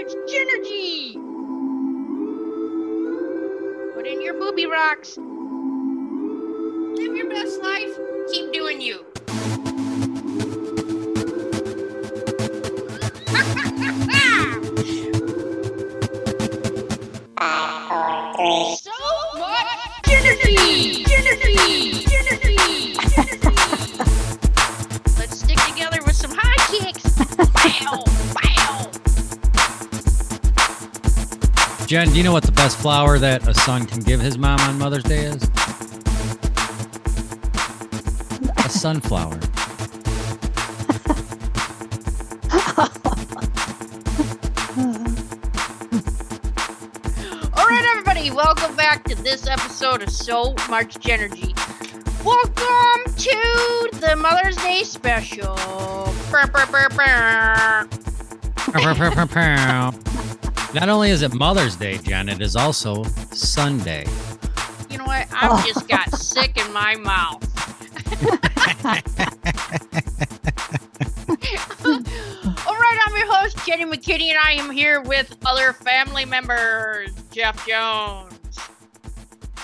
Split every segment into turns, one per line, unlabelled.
March Genergy! Put in your booby rocks. Live your best life. Keep doing you.
Jen, do you know what the best flower that a son can give his mom on Mother's Day is? A sunflower.
All right, everybody, welcome back to this episode of So Much Energy. Welcome to the Mother's Day special. Brr, brr, brr, brr.
Not only is it Mother's Day, Jen, it is also Sunday.
You know what? I've just got sick in my mouth. All right, I'm your host, Jenny McKinney, and I am here with other family members, Jeff Jones.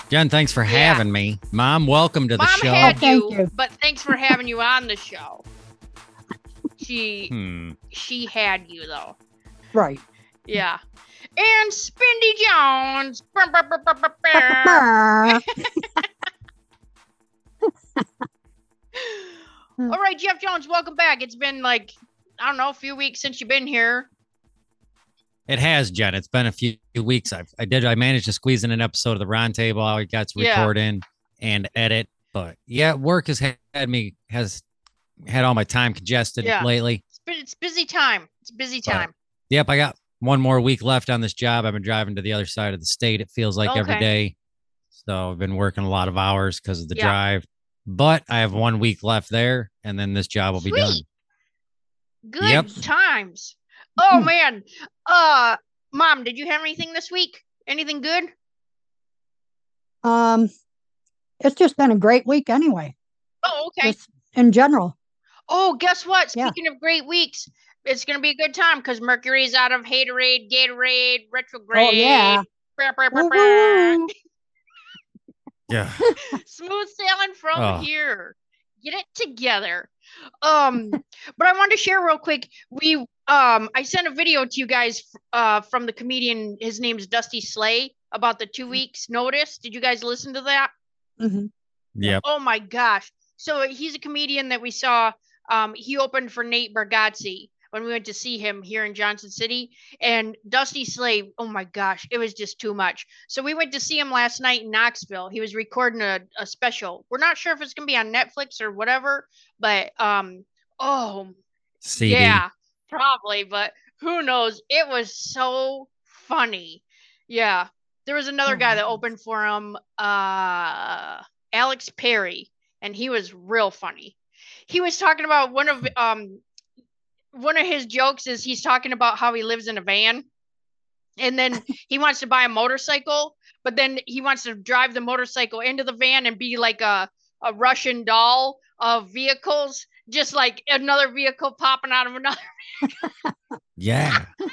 Jen, thanks for
Yeah.
having me. Mom, welcome to the
Mom
show.
had
Thank
you,
you.
but thanks for having you on the show. She
Hmm.
she had you though.
Right.
Yeah. And Spindy Jones. All right, Jeff Jones, welcome back. It's been like I don't know, a few weeks since you've been here.
It has, Jen. It's been a few weeks. I've, I did. I managed to squeeze in an episode of the Round Table. I got to
Yeah.
record in and edit, but yeah, work has had me has had all my time congested
Yeah.
lately.
It's been it's busy time. It's busy
But-
time.
Yep, I got one more week left on this job. I've been driving to the other side of the state. It feels like every
Okay.
day. So I've been working a lot of hours because of the
Yeah.
drive. But I have one week left there, and then this job will be done.
Good
Yep.
times. Oh man. Uh mom, did you have anything this week? Anything good?
Um, it's just been a great week anyway,
Oh, okay.
just in general.
Oh, guess what?
Yeah.
Speaking of great weeks, it's gonna be a good time because Mercury's out of Haterade, Gatorade, retrograde.
Oh yeah.
Brr, brr, brr, brr.
Yeah.
Smooth sailing from
Oh.
here. Get it together. Um, but I wanted to share real quick. We um I sent a video to you guys uh from the comedian, his name's Dusty Slay, about the two weeks notice. Did you guys listen to that?
Mhm.
Yep.
Oh my gosh. So he's a comedian that we saw. Um, he opened for Nate Bargatze when we went to see him here in Johnson City. And Dusty Slay, oh my gosh, it was just too much. So we went to see him last night in Knoxville. He was recording a, a special. We're not sure if it's gonna be on Netflix or whatever, but um, oh
CD.
yeah, probably, but who knows? It was so funny. Yeah. There was another
Oh
guy that opened for him, uh Alex Perry, and he was real funny. He was talking about one of um one of his jokes is he's talking about how he lives in a van and then he wants to buy a motorcycle, but then he wants to drive the motorcycle into the van and be like a a Russian doll of vehicles, just like another vehicle popping out of another.
Yeah.
It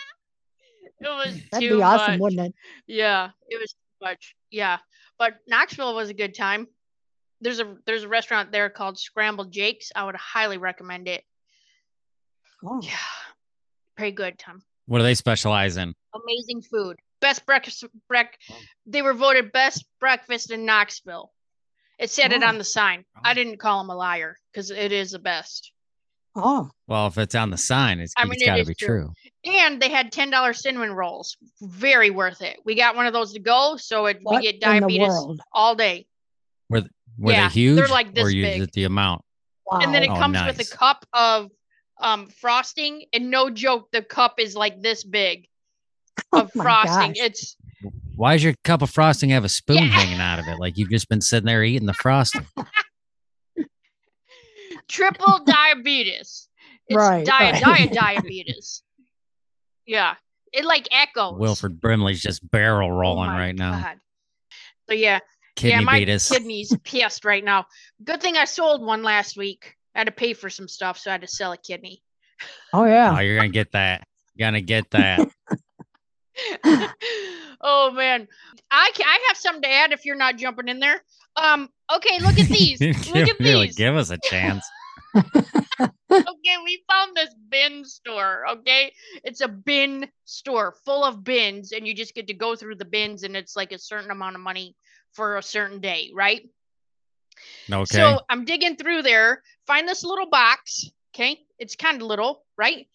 was
That'd
too
be awesome,
much.
wouldn't it?
Yeah, it was too much. Yeah, but Knoxville was a good time. There's a there's a restaurant there called Scrambled Jake's. I would highly recommend it.
Oh,
Yeah, pretty good time.
What do they specialize in?
Amazing food. Best breakfast. Brec- they were voted best breakfast in Knoxville. It said it
Oh.
on the sign. I
Oh.
didn't call him a liar because it is the best.
oh,
Well, if it's on the sign, it's,
I mean,
it's
it
got to
is
be
true.
true.
And they had ten dollars cinnamon rolls. Very worth it. We got one of those to go, so it, we get diabetes all day.
Were
Yeah,
they huge?
they're like this
or you,
big.
is the amount?
Wow.
and then it
Oh,
comes with a cup of um frosting and no joke the cup is like this big
Oh
of
my
frosting
gosh.
it's
Why does your cup of frosting have a spoon
Yeah.
hanging out of it? Like you've just been sitting there eating the frosting.
triple diabetes it's
Right,
diet
right.
diet diabetes yeah it like echoes
Wilford Brimley's just barrel
Oh
rolling
my
right now.
So yeah
Kidney
yeah my
beatus.
kidney's pissed right now good thing i sold one last week i had to pay for some stuff so i had to sell a kidney
oh yeah.
Oh,
yeah.
you're gonna get that. You're gonna get that.
oh man, I ca I have something to add if you're not jumping in there. Um, okay, look at these. look at
really
these.
give us a chance.
okay, we found this bin store. Okay, it's a bin store full of bins, and you just get to go through the bins, and it's like a certain amount of money for a certain day, right?
Okay.
So I'm digging through there, find this little box. Okay, it's kind of little, right?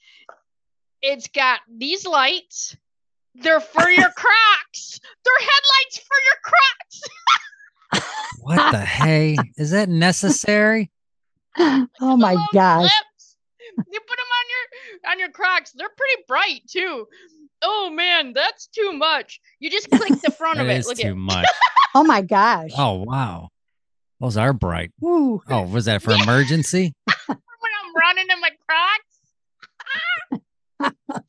It's got these lights. They're for your Crocs. They're headlights for your Crocs.
what the hey? Is that necessary?
oh my gosh.
clips. You put them on your on your Crocs. They're pretty bright too. Oh man, that's too much. You just click the front
That
of it.
is
Look
too
at
much.
Oh my gosh.
Oh wow. Those are bright.
Ooh.
Oh, was that for
Yeah.
emergency?
when I'm running in my Crocs.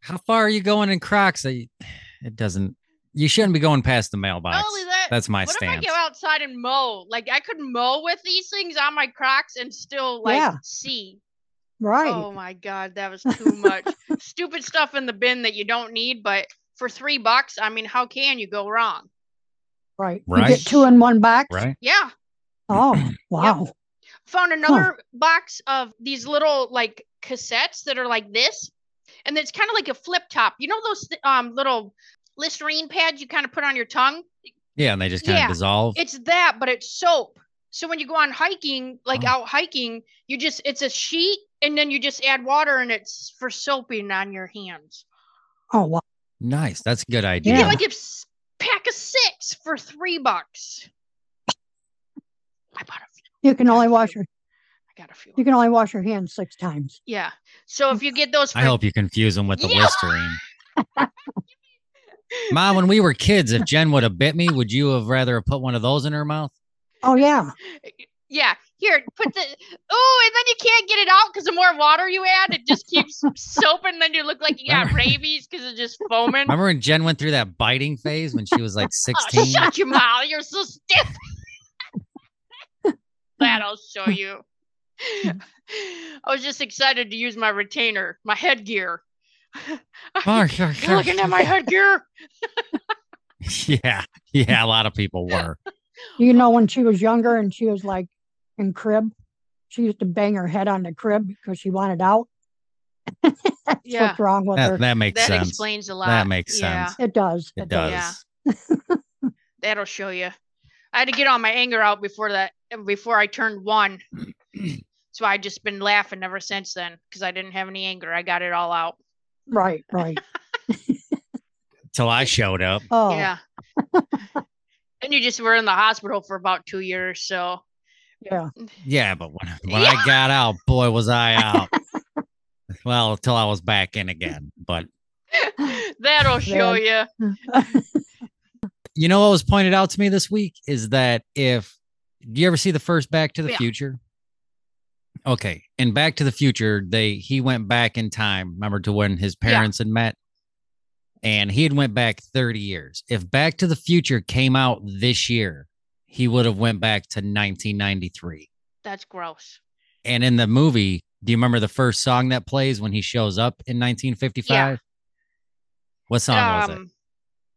How far are you going in Crocs? It it doesn't. You shouldn't be going past the mailbox.
Not only that,
That's my
what if I go outside and mow? Like I could mow with these things on my Crocs and still like
Yeah.
see.
Right.
Oh my god, that was too much. Stupid stuff in the bin that you don't need, but for three bucks, I mean, how can you go wrong?
right.
Right.
You get two in one box.
Right?
Yeah.
Oh, wow.
Found another box of these little like cassettes that are like this, and it's kind of like a flip top. You know those um little Listerine pads you kind of put on your tongue?
Yeah, and they just kind of dissolve.
It's that, but it's soap. So when you go on hiking, like
Oh.
out hiking, you just it's a sheet and then you just add water and it's for soaping on your hands.
Oh, wow.
nice. That's a good
You
idea.
Yeah.
get like a s- pack of six for three bucks. I bought a few.
You can only wash your
I got a few.
you can only wash your hands six times.
Yeah. So if you get those for
I hope you confuse them with the
Yeah.
Listerine. Mom, when we were kids, if Jen would have bit me, would you have rather put one of those in her mouth?
Oh yeah.
yeah, here, put the oh, and then you can't get it out because the more water you add, it just keeps soaping. Then you look like you got rabies because it's just foaming.
Remember when Jen went through that biting phase when she was like
Oh,
16?
shut your mouth. You're so stiff. That'll show you. I was just excited to use my retainer, my headgear.
Oh,
You're looking at my headgear.
yeah, yeah, a lot of people were.
You know when she was younger and she was like in crib, she used to bang her head on the crib because she wanted out. That's
Yeah.
what's wrong with
That,
her.
that makes
That
sense.
explains a lot.
That makes
Yeah,
sense.
It does.
It does.
Yeah. that'll show you. I had to get all my anger out before that, before I turned one. so I just been laughing ever since then because I didn't have any anger. I got it all out.
Right, right.
Till I showed up.
Oh,
Yeah. and you just were in the hospital for about two years. So
yeah.
Yeah, but when, when
Yeah.
I got out, boy, was I out. well, until I was back in again. But
that'll show you.
You know what was pointed out to me this week is that if do you ever see the first Back to the
Yeah.
Future? Okay, in Back to the Future, they he went back in time. Remember to when his
Yeah.
parents had met, and he had went back thirty years. If Back to the Future came out this year, he would have went back to 1993.
That's gross.
And in the movie, do you remember the first song that plays when he shows up in 1955? What song was it?
Um,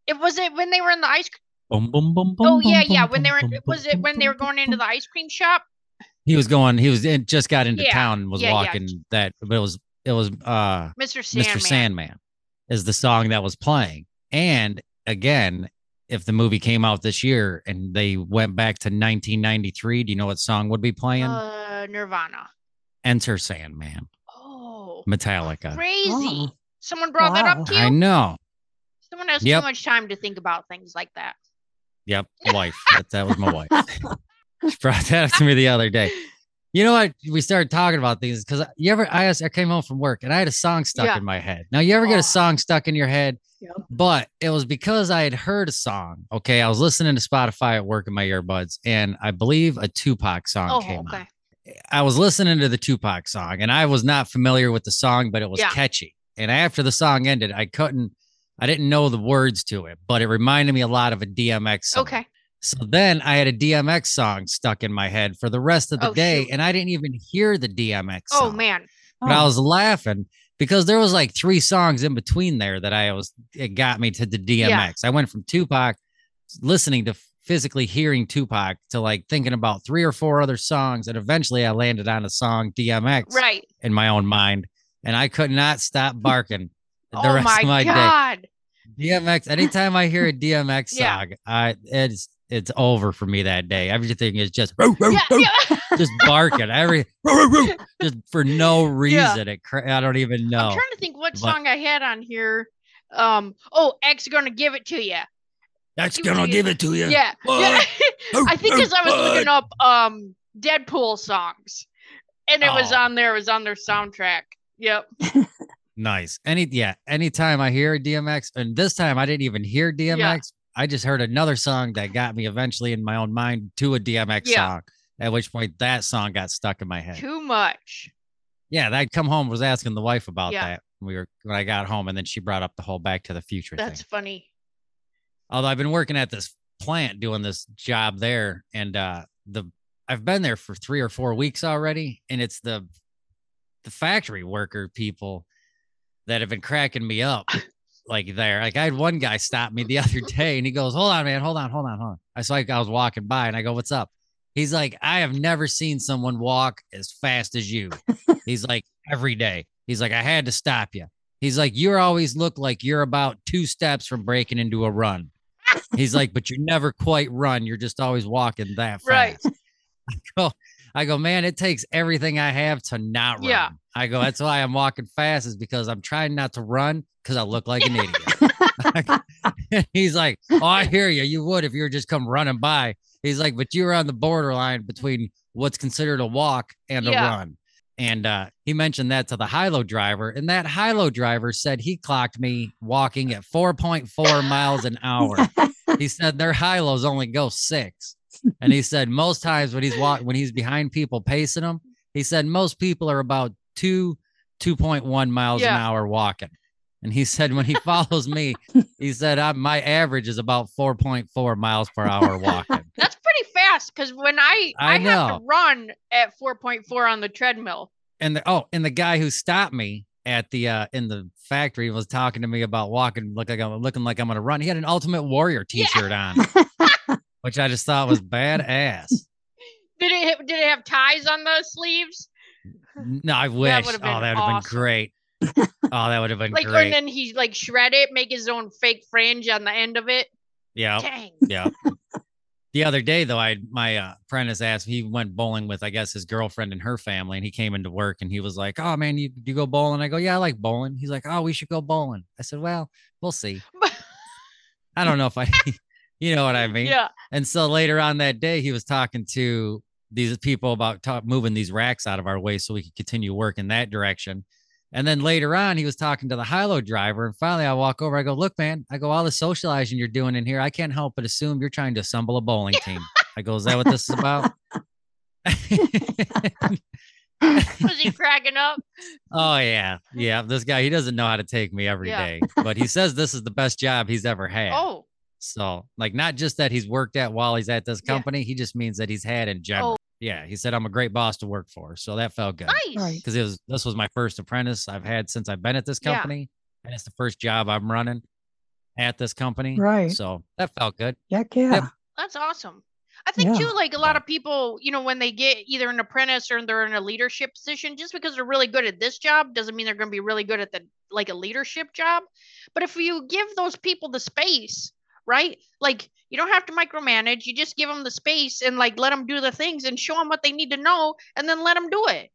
It was it when they were in the ice.
Boom, boom, boom, boom,
Oh yeah,
boom,
yeah.
boom,
When they were,
boom, boom,
was it
boom,
when they were going
boom,
into the ice cream shop?
He was going. He was in, just got into
Yeah,
town and was
yeah, yeah.
walking that. But it was it was uh
Mr. Sandman.
Mr. Sandman is the song that was playing. And again, if the movie came out this year and they went back to 1993, do you know what song would be playing?
Uh, Nirvana.
Enter Sandman,
Oh,
Metallica.
crazy!
Oh.
Someone brought that up to you.
I know.
Someone has
Yep.
too much time to think about things like that.
Yep, wife. that, that was my wife. she brought that up to me the other day. You know what? We started talking about these because you ever I, was- I came home from work and I had a song stuck
Yeah.
in my head. Now you ever get
Oh.
a song stuck in your head?
Yep.
But it was because I had heard a song. Okay, I was listening to Spotify at work in my earbuds, and I believe a Tupac song
Oh,
came
okay.
on. I was listening to the Tupac song, and I was not familiar with the song, but it was
Yeah.
catchy. And after the song ended, I couldn't, I didn't know the words to it, but it reminded me a lot of a DMX song.
Okay.
So then I had a DMX song stuck in my head for the rest of the
Oh,
day,
shoot.
and I didn't even hear the DMX
Oh
song.
man.
But I
Oh,
was laughing because there was like three songs in between there that I was it got me to the DMX. I went from Tupac listening to physically hearing Tupac to like thinking about three or four other songs and eventually I landed on a song DMX
Right.
in my own mind and I could not stop barking the
oh
rest
my,
of my day.
god.
DMX. Anytime I hear a DMX
Yeah.
song, I it's it's over for me that day. Everything is just "Row, row,
Yeah,
row,"
yeah.
just barking every just for no reason. It cra- I don't even know.
I'm trying to think what
But-
song I had on here. Um. Oh, X gonna give it to you.
That's gonna
you-
give it to you.
Yeah. yeah. I think
Oh,
as I was
what?
looking up um Deadpool songs, and it was
Oh.
on there. It was on their soundtrack. Yep.
Nice. Any yeah. Anytime I hear DMX, and this time I didn't even hear DMX. I just heard another song that got me eventually in my own mind to a DMX
Yeah.
song. At which point that song got stuck in my head.
Too much.
Yeah, I'd come home was asking the wife about
Yeah.
that. We were when I got home, and then she brought up the whole Back to the Future
That's
thing.
funny.
Although I've been working at this plant doing this job there, and uh the I've been there for three or four weeks already, and it's the the factory worker people that have been cracking me up. Like there, like I had one guy stop me the other day, and he goes, "Hold on, man, hold on, hold on, hold on." I saw like I was walking by, and I go, "What's up?" He's like, "I have never seen someone walk as fast as you." He's like, "Every day." He's like, "I had to stop you." He's like, "You always look like you're about two steps from breaking into a run." He's like, "But you never quite run. You're just always walking that
Right.
fast." I go, I go, man, it takes everything I have to not run.
Yeah.
I go, that's why I'm walking fast, is because I'm trying not to run because I look like an idiot. He's like, Oh, I hear you. You would if you were just come running by. He's like, but you were on the borderline between what's considered a walk and a
Yeah.
run. And uh, he mentioned that to the high-low driver, and that high-low driver said he clocked me walking at 4.4 miles an hour. He said their high-lows only go six, and he said most times when he's walk when he's behind people pacing them, he said most people are about two 2.1 miles an hour walking. And he said when he follows me, he said i my average is about 4.4 miles per hour walking.
That's pretty fast because when I
I
I, have to run at 4.4 on the treadmill.
and the, oh, and the guy who stopped me at the uh in the factory was talking to me about walking look like I'm looking like I'm gonna run. He had an Ultimate Warrior T-shirt on, which I just thought was badass.
Did it ha- did it have ties on the sleeves?
No, I wish. oh, that would have
awesome.
been great. Oh, that would have been
Like
great.
and then he like shred it, make his own fake fringe on the end of it.
yeah,
Dang.
yeah. The other day, though, I my uh, apprentice asked. He went bowling with, I guess, his girlfriend and her family, and he came into work and he was like, "Oh man, you you go bowling?" I go, "Yeah, I like bowling." He's like, "Oh, we should go bowling." I said, "Well, we'll see." I don't know if I, you know what I mean.
yeah.
And so later on that day, he was talking to these people about talk, moving these racks out of our way so we could continue work in that direction. And then later on, he was talking to the high-low driver. And finally, I walk over. I go, "Look, man. I go, all the socializing you're doing in here, I can't help but assume you're trying to assemble a bowling team." I go, "Is that what this is about?"
Was he cracking up?
oh yeah, yeah. This guy, he doesn't know how to take me every
Yeah.
day, but he says this is the best job he's ever had.
Oh,
So, like, not just that he's worked at while he's at this
Yeah.
company, he just means that he's had in oh. general.
Oh.
Yeah, he said I'm a great boss to work for, so that felt good
nice.
Because it was this was my first apprentice I've had since I've been at this
Yeah.
company, and it's the first job I'm running at this company.
Right.
So that felt good.
Heck yeah.
That's awesome. I think
Yeah.
too, like a lot of people, you know, when they get either an apprentice or they're in a leadership position, just because they're really good at this job doesn't mean they're going to be really good at the like a leadership job. But if you give those people the space, right? Like you don't have to micromanage. You just give them the space and like let them do the things and show them what they need to know, and then let them do it.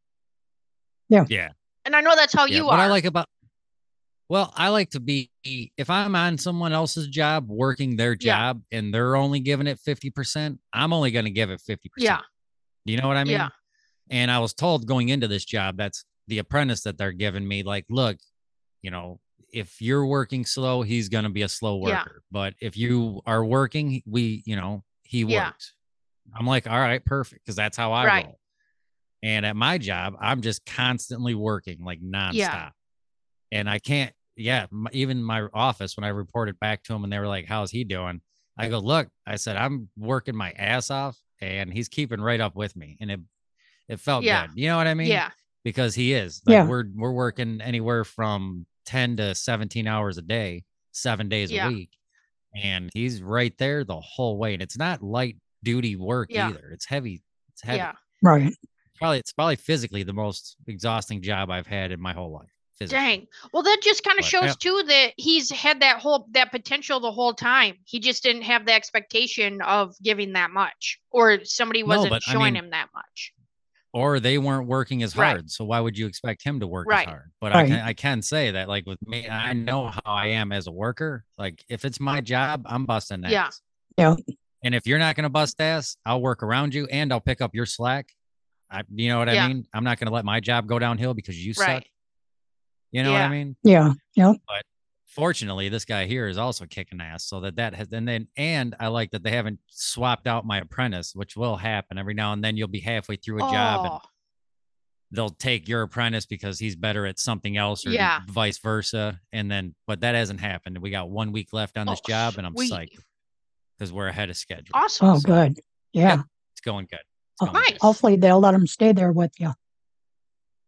Yeah. Yeah.
And I know that's how
yeah.
you
what
are.
What I like about well, I like to be if I'm on someone else's job working their
Yeah.
job and they're only giving it 50%, I'm only going to give it 50%.
yeah.
Do you know what I mean?
Yeah.
And I was told going into this job, that's the apprentice that they're giving me, like, look, you know, if you're working slow, he's going to be a slow
Yeah.
worker. But if you are working, we, you know, he
Yeah.
works. I'm like, all right, perfect. Cause that's how I
Right.
roll. And at my job, I'm just constantly working like nonstop. And I can't, yeah, m- even my office, when I reported back to him and they were like, how's he doing? I go, look, I said, I'm working my ass off and he's keeping right up with me. And it, it felt
Yeah.
good. You know what I mean?
yeah.
because he is. Like
Yeah.
we're we're working anywhere from 10 to 17 hours a day, seven days
Yeah.
a week. And he's right there the whole way. And it's not light duty work
Yeah.
either. It's heavy. It's heavy.
Yeah.
Right.
Probably it's probably physically the most exhausting job I've had in my whole life. Physically.
Dang. Well, that just kind of shows
yeah.
too that he's had that whole that potential the whole time. He just didn't have the expectation of giving that much, or somebody wasn't
but I
showing
mean,
him that much.
Or they weren't working as
Right.
hard. So why would you expect him to work
Right.
as hard? But I can I can say that like with me, I know how I am as a worker. Like if it's my job, I'm busting ass.
Yeah.
Yeah.
And if you're not going to bust ass, I'll work around you and I'll pick up your slack. I, you know what
Yeah.
I mean? I'm not going to let my job go downhill because you suck. You know what I mean?
Yeah. Yeah.
Fortunately, this guy here is also kicking ass, so that that has and then and I like that they haven't swapped out my apprentice, which will happen every now and then. You'll be halfway through a job and
Oh,
they'll take your apprentice because he's better at something else or
Yeah.
vice versa. And then, but that hasn't happened. We got one week left on oh, this
Oh,
job and I'm
sweet.
psyched because we're ahead of schedule.
awesome.
Oh, good. Yeah.
It's going good. It's
Oh,
going good.
Nice.
Hopefully they'll let him stay there with you.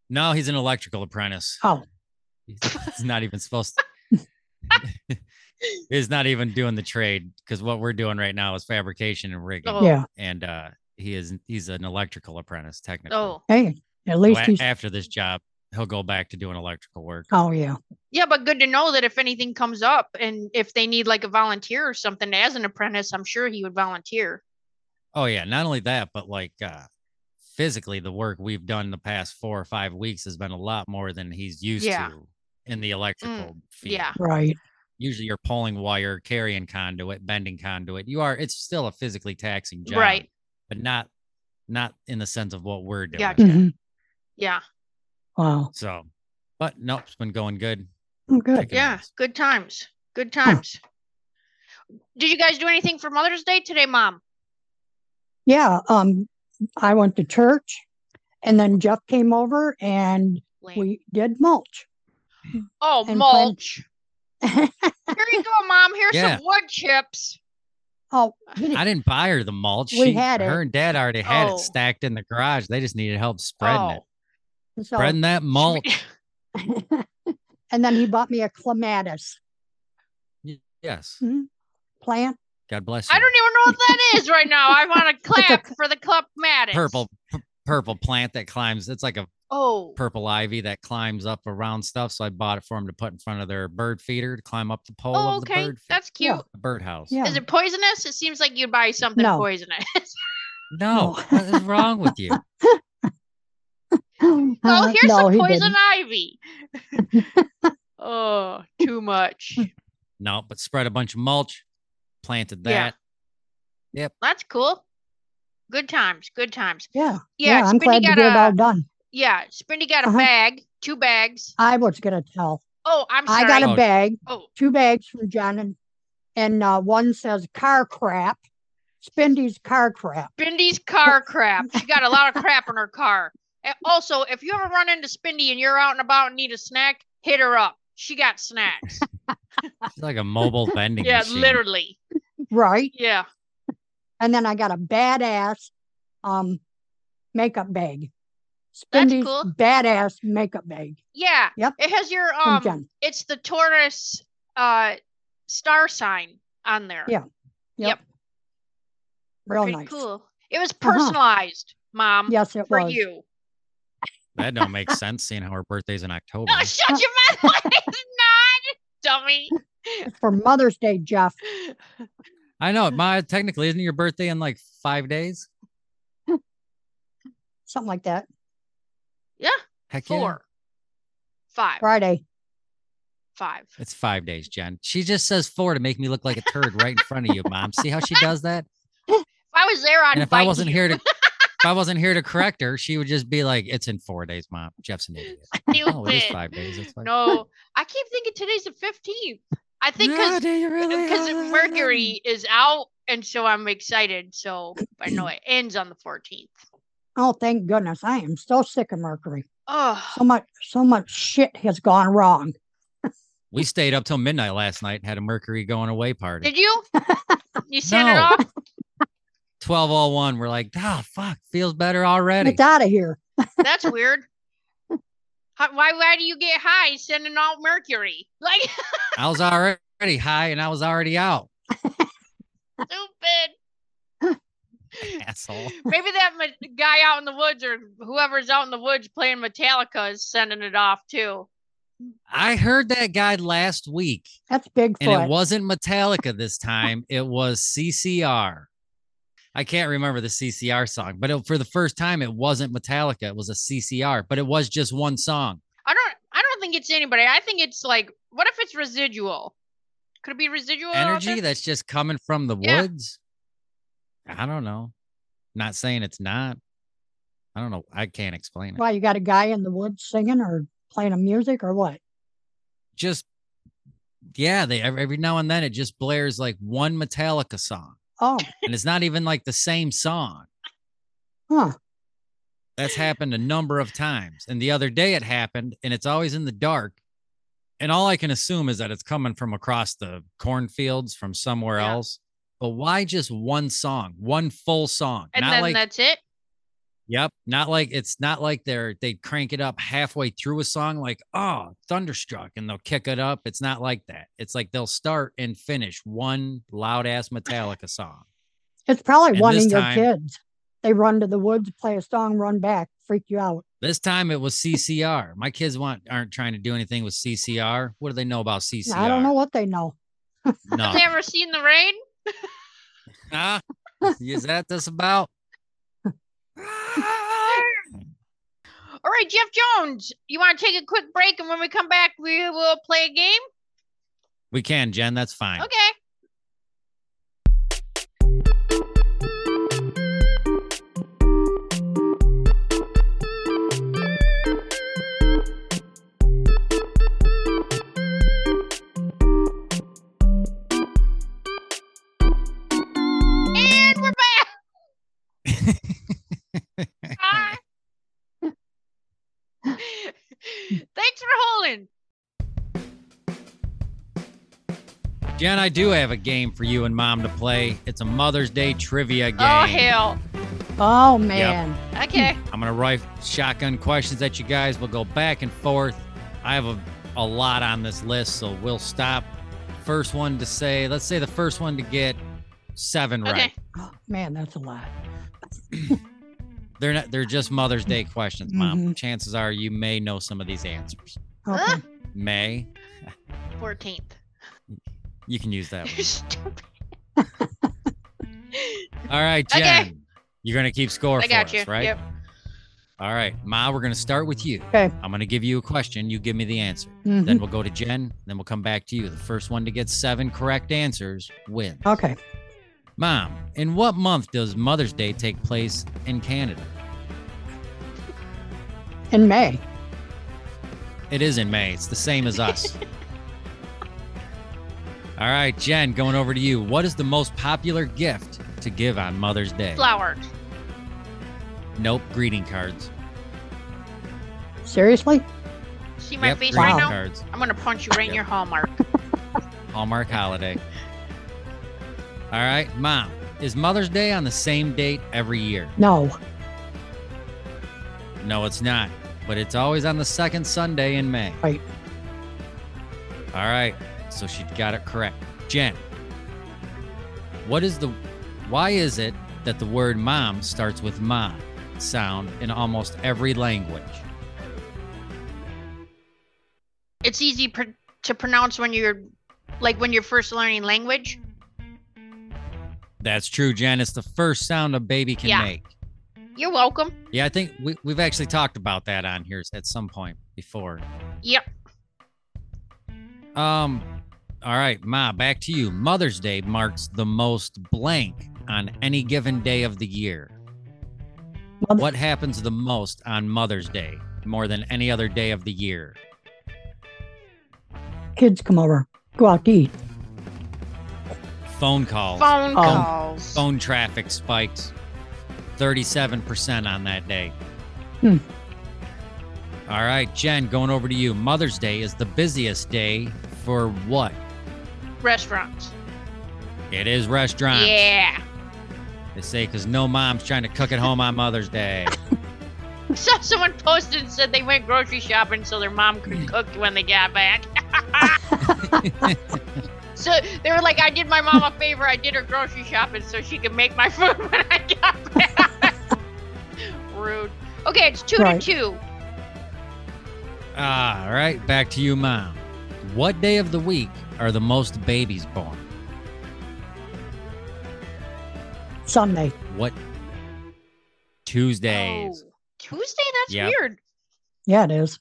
No, he's an electrical apprentice.
Oh,
He's, he's not even supposed to. he's not even doing the trade because what we're doing right now is fabrication and rigging.
Oh.
yeah.
And uh, he is he's an electrical apprentice technically.
Oh,
Hey, at
So
least
a-
he's.
after this job, he'll go back to doing electrical work.
Oh, yeah.
yeah, but good to know that if anything comes up and if they need like a volunteer or something as an apprentice, I'm sure he would volunteer.
Oh yeah, not only that, but like uh physically the work we've done the past four or five weeks has been a lot more than he's used
Yeah.
to in the electrical field.
yeah.
Right.
Usually you're pulling wire, carrying conduit, bending conduit. You are it's still a physically taxing job.
Right.
But not not in the sense of what we're doing.
Gotcha.
hmm
Yeah.
Wow.
So but nope, it's been going good.
Oh, good.
Kicking
Yeah.
ass.
Good times. Good times. Did you guys do anything for Mother's Day today, Mom?
Yeah. Um, I went to church and then Jeff came over and
Lame.
we did mulch.
Oh,
and
mulch. Here you go, Mom. Here's
Yeah.
some wood chips.
oh, didn't-
I didn't buy her the mulch.
We
She,
had it.
her and dad already had
Oh.
it stacked in the garage. They just needed help spreading it.
Oh.
so,
Spreading that mulch.
and then he bought me a clematis
Y- Yes. Mm-hmm.
plant.
God bless you.
I don't even know what that is right now. I want to clap for the club Mattis.
purple p- purple plant that climbs. It's like a
Oh,
purple ivy that climbs up around stuff. So I bought it for them to put in front of their bird feeder to climb up the pole
oh
of the
okay.
bird
That's cute.
Yeah.
birdhouse.
Yeah.
Is it poisonous? It seems like you'd buy something
No.
poisonous.
No, what is wrong with you?
well,
Uh,
here's
no,
some poison
didn't.
ivy. oh, too much.
No, but spread a bunch of mulch, planted
Yeah.
Yep.
That's cool. Good times. Good times.
Yeah.
Yeah,
I'm
Spindy
glad to
got
get it all done.
yeah. Spindy got a
Uh-huh.
bag, two bags.
I was gonna tell.
Oh, I'm sorry.
I got a
Oh.
bag,
oh,
two bags from John, and, and uh, one says car crap. Spindy's car crap.
Spindy's car crap. She got a lot of crap in her car. And also, if you ever run into Spindy and you're out and about and need a snack, hit her up. She got snacks.
It's like a mobile vending
yeah,
machine.
literally.
Right.
Yeah.
And then I got a badass um makeup bag.
That's cool.
badass makeup bag.
Yeah.
Yep.
It has your
From
um
Jen.
it's the Taurus uh star sign on there.
Yeah. Yep. Real
Pretty
nice.
cool. It was personalized, mom,
Yes, it
for
was.
you.
That don't make sense seeing how her birthday's in October.
Oh, shut your mouth. it's not, dummy.
It's for Mother's Day, Jeff.
I know. My technically isn't your birthday in like five days?
Something like that.
Yeah.
Heck yeah.
Four. Five.
Friday.
Five.
It's five days, Jen. She just says four to make me look like a turd right in front of you, mom. See how she does that?
If I was there, I'd
And if I wasn't
you.
here to if I wasn't here to correct her, she would just be like, It's in four days, mom. Jeff's an idiot. Oh, it is five days. It's fine.
No, I keep thinking today's the 15th. I think because
do you really?
because Mercury is out, and so I'm excited. So I know it ends on the 14th.
Oh, thank goodness. I am so sick of Mercury.
Oh,
So much so much shit has gone wrong.
We stayed up till midnight last night and had a Mercury going away party.
did you? You set it
No.
off?
1201. We're like, oh fuck, feels better already.
It's out of here.
That's weird. How, why why do you get high sending out mercury? Like
I was already high and I was already out.
stupid.
Asshole.
Maybe that ma- guy out in the woods or whoever's out in the woods playing Metallica is sending it off too.
I heard that guy last week,
That's Bigfoot.
and it wasn't Metallica this time. It was CCR. I can't remember the CCR song, but it, for the first time, it wasn't Metallica. It was a CCR, but it was just one song.
I don't I don't think it's anybody. I think it's like what if it's residual? Could it be residual
Energy that's just coming from the
Yeah.
woods. I don't know. Not saying it's not. I don't know. I can't explain it.
Why you got a guy in the woods singing or playing a music or what?
Just yeah, they every, every now and then it just blares like one Metallica song,
Oh,
and it's not even like the same song.
huh.
That's happened a number of times. And the other day it happened, and it's always in the dark. And all I can assume is that it's coming from across the cornfields from somewhere
Yeah.
else. But why just one song, one full song?
and
not
then
like,
that's it.
Yep, not like it's not like they're they crank it up halfway through a song, like oh thunderstruck, and they'll kick it up. It's not like that. It's like they'll start and finish one loud ass Metallica song.
It's probably
And
one of your
time-
kids. They run to the woods, play a song, run back, freak you out.
This time it was CCR. My kids want aren't trying to do anything with CCR. What do they know about CCR?
I don't know what they know.
No.
Have they ever seen the rain?
Huh? Is that this about?
All right, Jeff Jones, you want to take a quick break, and when we come back, we will play a game.
we can, Jen. That's fine.
Okay.
Jen, I do have a game for you and mom to play. It's a Mother's Day trivia game.
Oh hell.
Oh man.
Okay.
I'm gonna write shotgun questions at you guys. We'll go back and forth. I have a, a lot on this list, so we'll stop. First one to say, let's say the first one to get seven right.
Oh, man, that's a lot.
They're not they're just Mother's Day questions, Mom.
Mhm.
Chances are you may know some of these answers.
Okay.
May.
Fourteenth.
You can use that one.
Stupid.
All right, Jen.
Okay.
You're gonna keep score
I
for
got
us,
you.
right?
Yep.
All right, Ma, we're gonna start with you.
Okay.
I'm gonna give you a question. You give me the answer.
Mhm.
Then we'll go to Jen. Then we'll come back to you. The first one to get seven correct answers wins.
Okay.
Mom, in what month does Mother's Day take place in Canada?
In May.
It is in May. It's the same as us. All right, Jen, going over to you. What is the most popular gift to give on Mother's Day?
Flowers.
Nope, greeting cards.
Seriously?
See my
yep,
face
greeting
right now?
cards.
I'm gonna punch you right in
Yep.
your hallmark.
Hallmark holiday. All right, Mom, is Mother's Day on the same date every year?
No.
No, it's not, but it's always on the second Sunday in May.
Right.
All right, so she got it correct. Jen, what is the, why is it that the word mom starts with ma sound in almost every language?
It's easy pr- to pronounce when you're like when you're first learning language.
That's true, Jen. It's the first sound a baby can
Yeah.
make.
You're welcome.
Yeah, I think we, we've actually talked about that on here at some point before.
Yep.
Um, all right, Ma, back to you. Mother's Day marks the most blank on any given day of the year.
Mother-
What happens the most on Mother's Day more than any other day of the year?
Kids come over. Go out to eat.
Phone calls.
Phone
Oh.
calls.
Phone traffic spikes 37% on that day.
Hmm.
All right, Jen, going over to you. Mother's Day is the busiest day for what?
Restaurants.
It is restaurants.
Yeah.
They say because no mom's trying to cook at home on Mother's Day.
saw someone posted and said they went grocery shopping so their mom could mm. cook when they got back. so they were like, I did my mom a favor. I did her grocery shopping so she could make my food when I got back. Rude. Okay, it's two
Right.
to two.
All right, back to you, mom. What day of the week are the most babies born?
Sunday.
What Tuesdays?
Oh, Tuesday? That's
Yep.
weird.
Yeah, it is.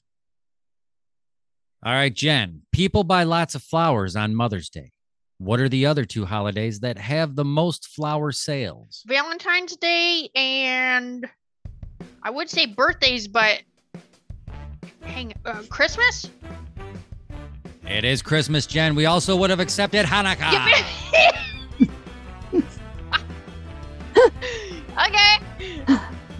All right, Jen. People buy lots of flowers on Mother's Day. What are the other two holidays that have the most flower sales?
Valentine's Day and I would say birthdays, but hang uh, Christmas.
It is Christmas, Jen. We also would have accepted Hanukkah.
Okay.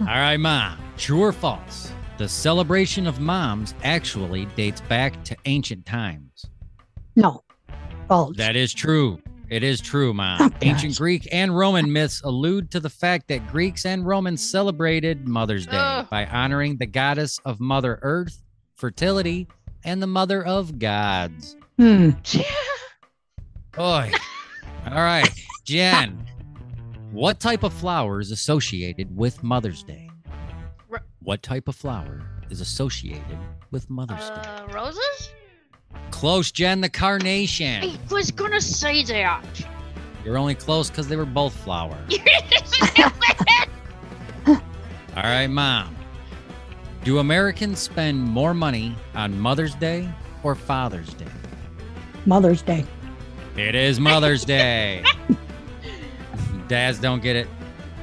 All right, mom. True or false? The celebration of moms actually dates back to ancient times.
No. False.
That is true. It is true, Mom.
Oh,
Ancient. Greek and Roman myths allude to the fact that Greeks and Romans celebrated Mother's Day
Ugh.
by honoring the goddess of Mother Earth, fertility, and the mother of gods.
Hmm.
Boy. All right, Jen. What type of flower is associated with Mother's Day?
Ro-
What type of flower is associated with Mother's Day?
uh, roses?
Close, Jen. The carnation.
I was gonna say that.
You're only close because they were both flowers. All right, Mom. Do Americans spend more money on Mother's Day or Father's Day?
Mother's Day.
It is Mother's Day. Dads don't get it.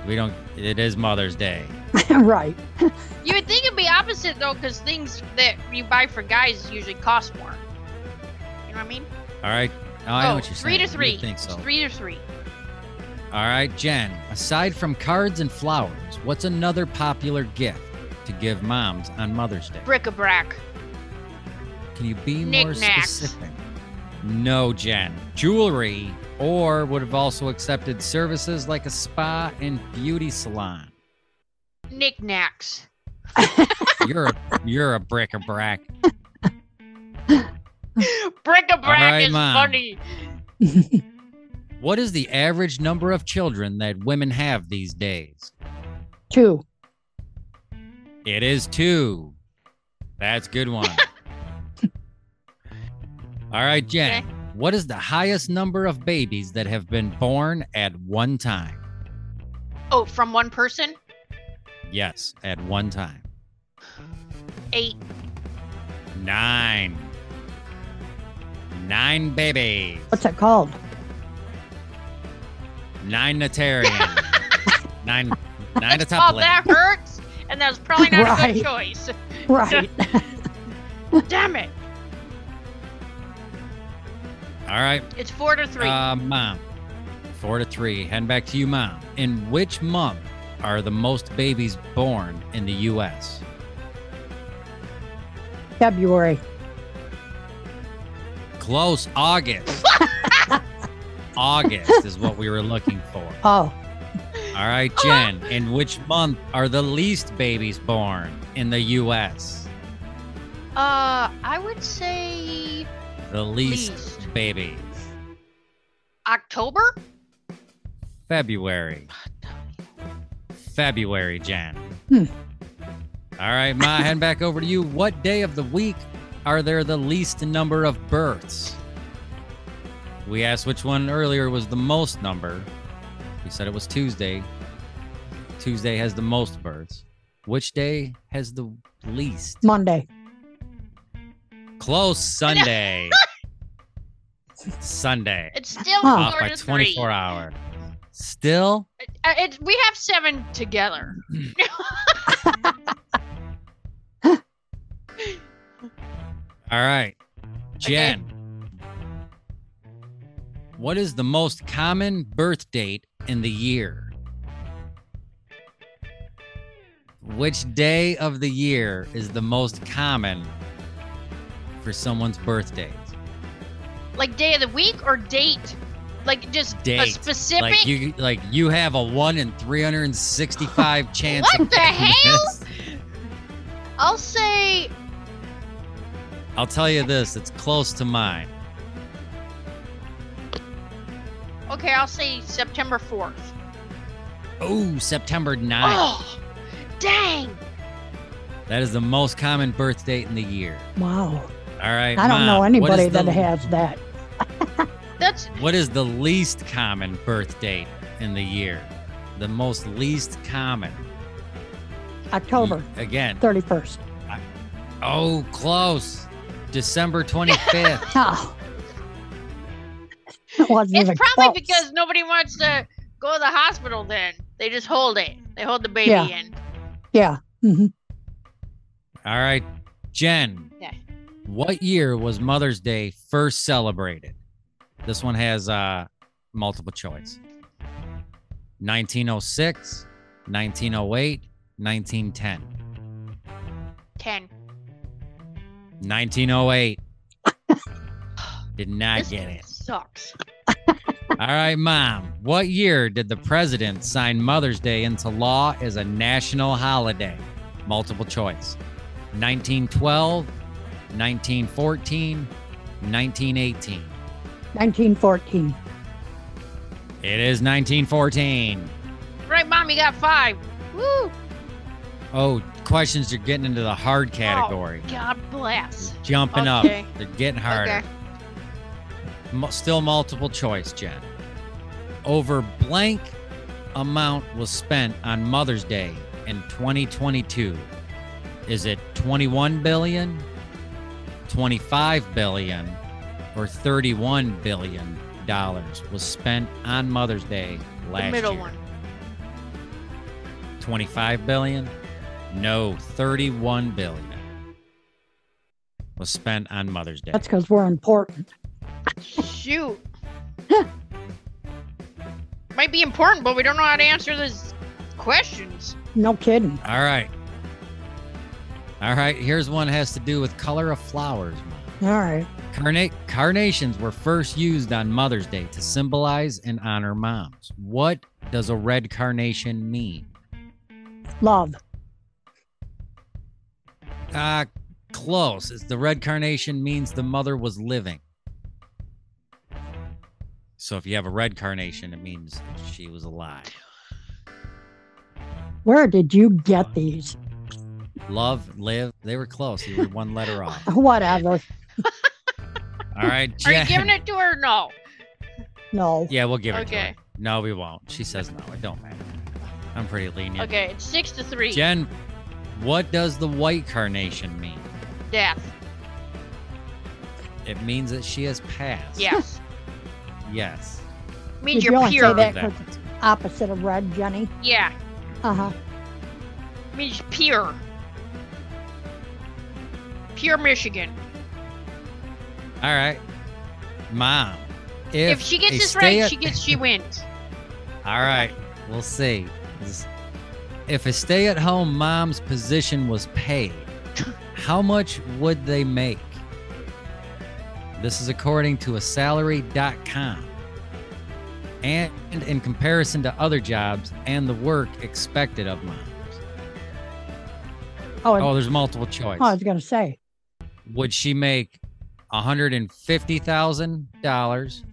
We don't. It is Mother's Day.
right.
you would think it'd be opposite though, because things that you buy for guys usually cost more. You know what I mean?
All right. Oh, I know
oh,
what you're
three
saying.
to three.
You think so?
It's Three to three.
All right, Jen. Aside from cards and flowers, what's another popular gift to give moms on Mother's Day?
Bric-a-brac.
Can you be more specific? No, Jen. Jewelry, or would have also accepted services like a spa and beauty salon.
Knickknacks.
You're a you're a bric-a-brac.
Bric-a-brac
All right,
is
Mom.
funny.
What is the average number of children that women have these days?
Two.
It is two. That's a good one. All right, Jen.
Okay.
What is the highest number of babies that have been born at one time?
Oh, from one person?
Yes, at one time.
Eight.
Nine. Nine babies.
What's that called?
Nine Natarian. nine nine
That's called
tuplin.
that hurts, and that's probably not a good choice.
Right.
Damn it.
All right.
It's four to three.
Uh, mom. Four to three. Heading back to you, mom. In which month are the most babies born in the U.S.?
February.
Close. August. August is what we were looking for.
Oh,
All right, Jen. In which month are the least babies born in the U.S.?
uh, I would say
The least,
Least.
babies.
October.
February. February, Jen.
Hmm.
All right, Ma, heading back over to you. What day of the week are there the least number of births? We asked which one earlier was the most number. We said it was Tuesday. Tuesday has the most births. Which day has the least?
Monday.
Close Sunday. Sunday.
It's still
Huh.
Off
four
by 24
three.
hour. Still
Uh, It's we have seven together.
All right. Jen. What is the most common birth date in the year? Which day of the year is the most common for someone's birthday?
Like day of the week or date? Like just
date.
a specific.
Like you like you have a 1 in 365 chance
What the hell?
this.
I'll say
I'll tell you this, it's close to mine.
Okay. I'll say September fourth.
Oh, September 9th.
Oh, dang!
That is the most common birth date in the year.
Wow.
All right.
I don't know
Mom, what
anybody
is the-
that has that.
That's
What is the least common birth date in the year? The most least common.
October mm,
Again.
31st.
Oh, close. December 25th.
Oh. It wasn't
it's probably
close.
because nobody wants to go to the hospital. Then they just hold it. They hold the baby
Yeah.
in.
Yeah. hmm
All right. Jen.
Yeah.
What year was Mother's Day first celebrated? This one has uh multiple choice. 1906, 1908, 1910.
Ten.
1908. Did not
This
get it.
Sucks.
All right, mom. What year did the president sign Mother's Day into law as a national holiday? Multiple choice. 1912, 1914, 1918.
1914.
It is 1914.
Right, mom, you got five. Woo!
Oh, questions are getting into the hard oh, category.
God bless.
They're jumping
Okay.
up. They're getting harder.
Okay.
Mu- Still multiple choice, Jen. Over blank amount was spent on Mother's Day in 2022. Is it 21 billion, 25 billion, or 31 billion dollars was spent on Mother's Day last
The middle
year?
one.
25 billion? No, 31 billion was spent on Mother's Day.
That's because we're important.
Shoot. Might be important, but we don't know how to answer these questions.
No kidding.
All right. All right, here's one that has to do with color of flowers.
All right.
Carna- carnations were first used on Mother's Day to symbolize and honor moms. What does a red carnation mean?
Love.
Ah, close. It's the red carnation means the mother was living. So if you have a red carnation, it means she was alive.
Where did you get these?
Love, live, they were close. You were one letter off.
Whatever.
All right,
Are you giving it to her no?
No.
Yeah, we'll give it to
Okay.
her. No, we won't. She says no. It don't matter. I'm pretty lenient.
Okay, it's six to three.
Jen, what does the white carnation mean?
Death.
It means that she has passed.
Yes.
Yes.
means
Did you
you're
only say
pure.
that
That.
'cause it's opposite of red, Jenny?
Yeah.
Uh huh.
means pure. Pure Michigan.
All right. Mom.
If,
If,
she gets this right,
at-
she gets she wins.
All right. We'll see. If a stay at home mom's position was paid, how much would they make? This is according to a salary.com. And in comparison to other jobs and the work expected of moms.
Oh,
Oh, there's multiple choice.
Oh, I was going to say.
Would she make $150,000,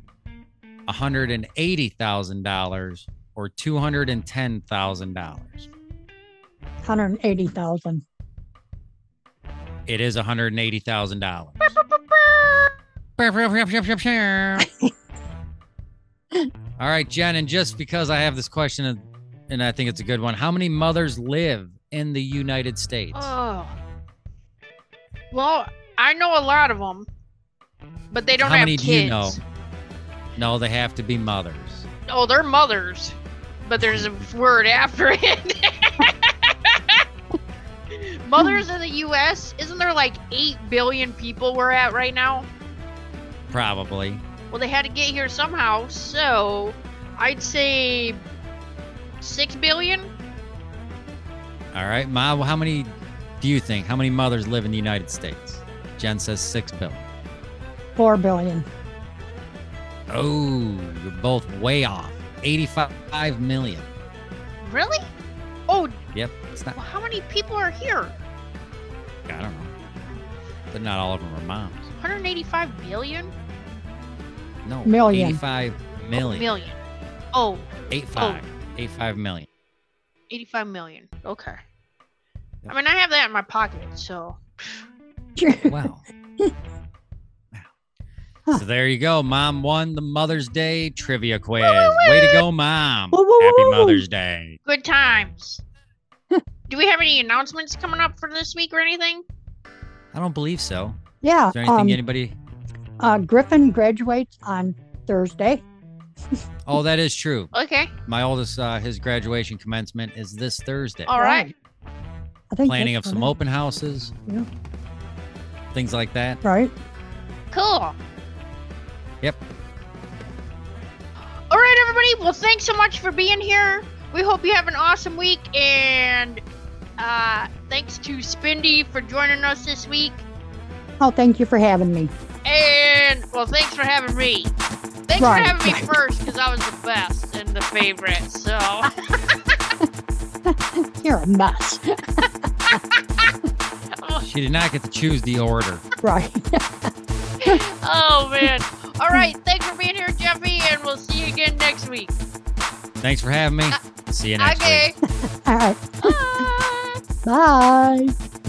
$180,000, or $210,000?
180,000.
It is $180,000. All right, Jen, and just because I have this question and- I think it's a good one, how many mothers live in the United States?
Oh. Well, I know a lot of them, but they don't
How
have
many
kids.
do you know? No, they have to be mothers.
Oh, they're mothers, but there's a word after it. mothers in the U.S. Isn't there like eight billion people we're at right now?
Probably.
Well, they had to get here somehow, so I'd say six billion.
All right, Ma, well, how many do you think? How many mothers live in the United States? Jen says 6 billion.
4 billion.
Oh, you're both way off. 85 million.
Really? Oh,
Yep, it's not
well, how many people are here?
I don't know. But not all of them are moms.
185 billion?
No.
Million.
85 million.
Million. Oh,
85. 85 million.
85 million. Okay.
Yep.
I mean, I have that in my pocket, so.
Wow. wow. So there you go. Mom won the Mother's Day trivia quiz. Way to go, Mom.
Woo, woo,
Happy. Mother's Day.
Good times. Do we have any announcements coming up for this week or anything?
I don't believe so.
Yeah.
Is there anything
Um,
anybody?
uh, Griffin graduates on Thursday.
Oh, that is true.
Okay.
My oldest, uh, his graduation commencement is this Thursday.
All right.
I think
Planning of some
what
open houses,
Yeah.
things like that.
Right.
Cool.
Yep.
All right, everybody. Well, thanks so much for being here. We hope you have an awesome week. And uh, thanks to Spindy for joining us this week.
Oh, thank you for having me.
And, well, thanks for having me. Thanks
Right,
for having me
right.
first because I was the best and the favorite. So,
You're a mess.
She did not get to choose the order.
right.
oh, man. All right. Thanks for being here, Jeffy. And we'll see you again next week.
Thanks for having me. See you next week.
okay.
All right.
Bye.
Bye.